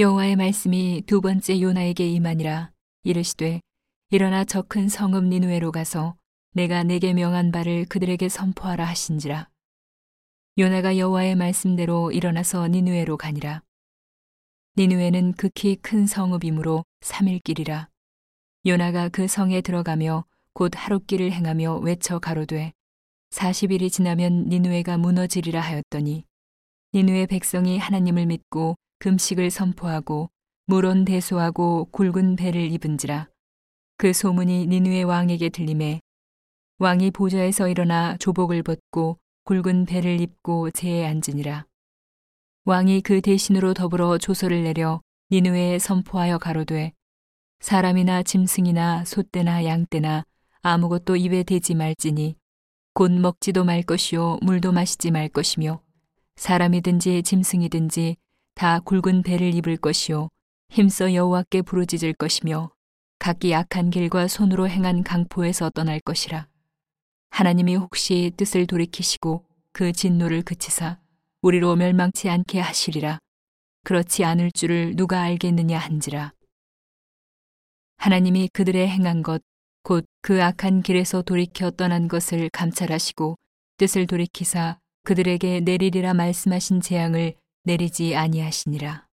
여호와의 말씀이 두 번째 요나에게 임하니라. 이르시되 일어나 저 큰 성읍 니누에로 가서 내가 내게 명한 바를 그들에게 선포하라 하신지라. 요나가 여호와의 말씀대로 일어나서 니누에로 가니라. 니누에는 극히 큰 성읍이므로 3일 길이라. 요나가 그 성에 들어가며 곧 하룻길을 행하며 외쳐 가로되 40일이 지나면 니누에가 무너지리라 하였더니 니누의 백성이 하나님을 믿고 금식을 선포하고 물온 대소하고 굵은 배를 입은지라 그 소문이 니누의 왕에게 들림에 왕이 보좌에서 일어나 조복을 벗고 굵은 배를 입고 제에 앉으니라. 왕이 그 대신으로 더불어 조서를 내려 니누에에 선포하여 가로되 사람이나 짐승이나 소떼나 양떼나 아무것도 입에 대지 말지니 곧 먹지도 말 것이요 물도 마시지 말 것이며 사람이든지 짐승이든지 다 굵은 배를 입을 것이요. 힘써 여호와께 부르짖을 것이며 각기 악한 길과 손으로 행한 강포에서 떠날 것이라. 하나님이 혹시 뜻을 돌이키시고 그 진노를 그치사 우리로 멸망치 않게 하시리라. 그렇지 않을 줄을 누가 알겠느냐 한지라. 하나님이 그들의 행한 것 곧 그 악한 길에서 돌이켜 떠난 것을 감찰하시고 뜻을 돌이키사 그들에게 내리리라 말씀하신 재앙을 내리지 아니하시니라.